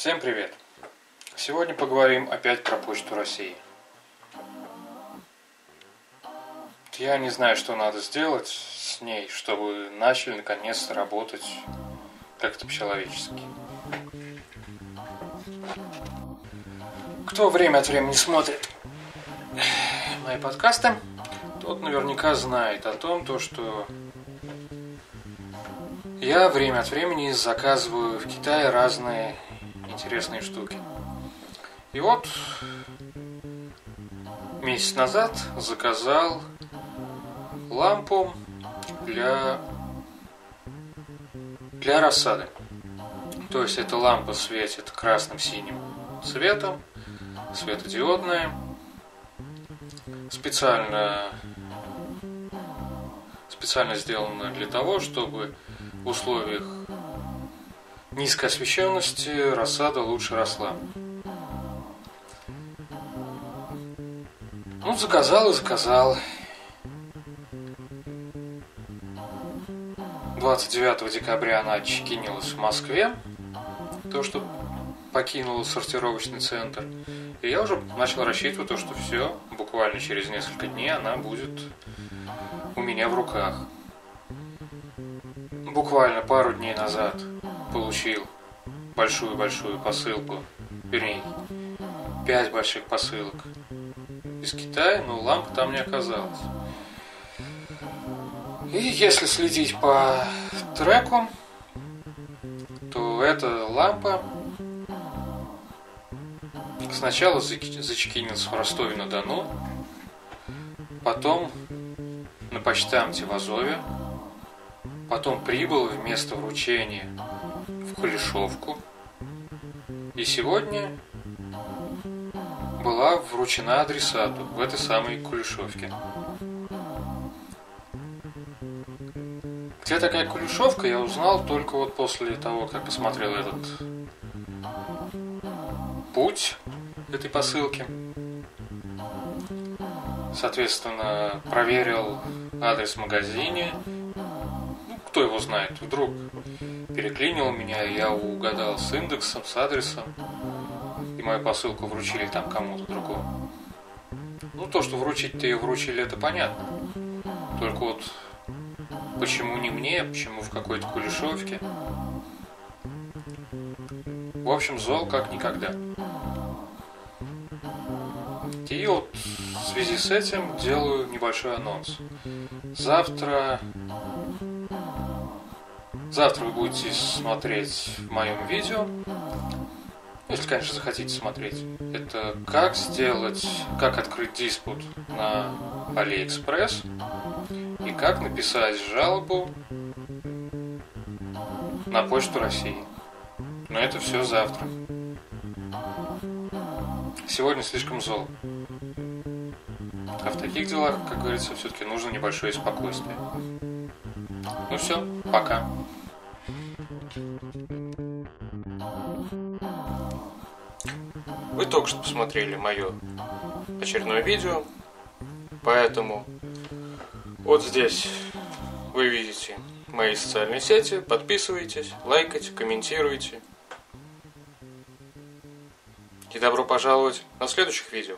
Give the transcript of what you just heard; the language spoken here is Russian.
Всем привет! Сегодня поговорим опять про Почту России. Я не знаю, что надо сделать с ней, чтобы начали наконец работать как-то по-человечески. Кто время от времени смотрит мои подкасты, тот наверняка знает о том, то, что я время от времени заказываю в Китае разные интересные штуки. И вот месяц назад заказал лампу для для рассады. То есть эта лампа светит красным-синим цветом, светодиодная, специально специально сделана для того, чтобы в условиях низкой освещенности рассада лучше росла. Ну, заказал и заказал. 29 декабря она чекинилась в Москве. То, что покинула сортировочный центр. И я уже начал рассчитывать то, что все, буквально через несколько дней она будет у меня в руках. Буквально пару дней назад получил большую-большую посылку, вернее, пять больших посылок из Китая, но лампы там не оказалось. И если следить по треку, то эта лампа сначала зачекинилась в Ростове-на-Дону, потом на почтамте в Азове, потом прибыл в место вручения Кулешовку, и сегодня была вручена адресату в этой самой Кулешовке. Где такая Кулешовка, я узнал только вот после того, как посмотрел этот путь этой посылки. Соответственно, проверил адрес в магазине. Кто его знает, вдруг переклинил меня, я угадал с индексом, с адресом, и мою посылку вручили там кому-то другому. Ну, то, что вручить-то ее вручили, это понятно. Только вот почему не мне, почему в какой-то Кулешовке. В общем, зол как никогда. И вот в связи с этим делаю небольшой анонс. Завтра Завтра вы будете смотреть моем видео, если, конечно, захотите смотреть. Это как сделать, как открыть диспут на AliExpress и как написать жалобу на почту России. Но это все завтра. Сегодня слишком зол. А в таких делах, как говорится, все-таки нужно небольшое спокойствие. Ну все, пока. Вы только что посмотрели мое очередное видео, поэтому вот здесь вы видите мои социальные сети, подписывайтесь, лайкайте, комментируйте. И добро пожаловать на следующих видео.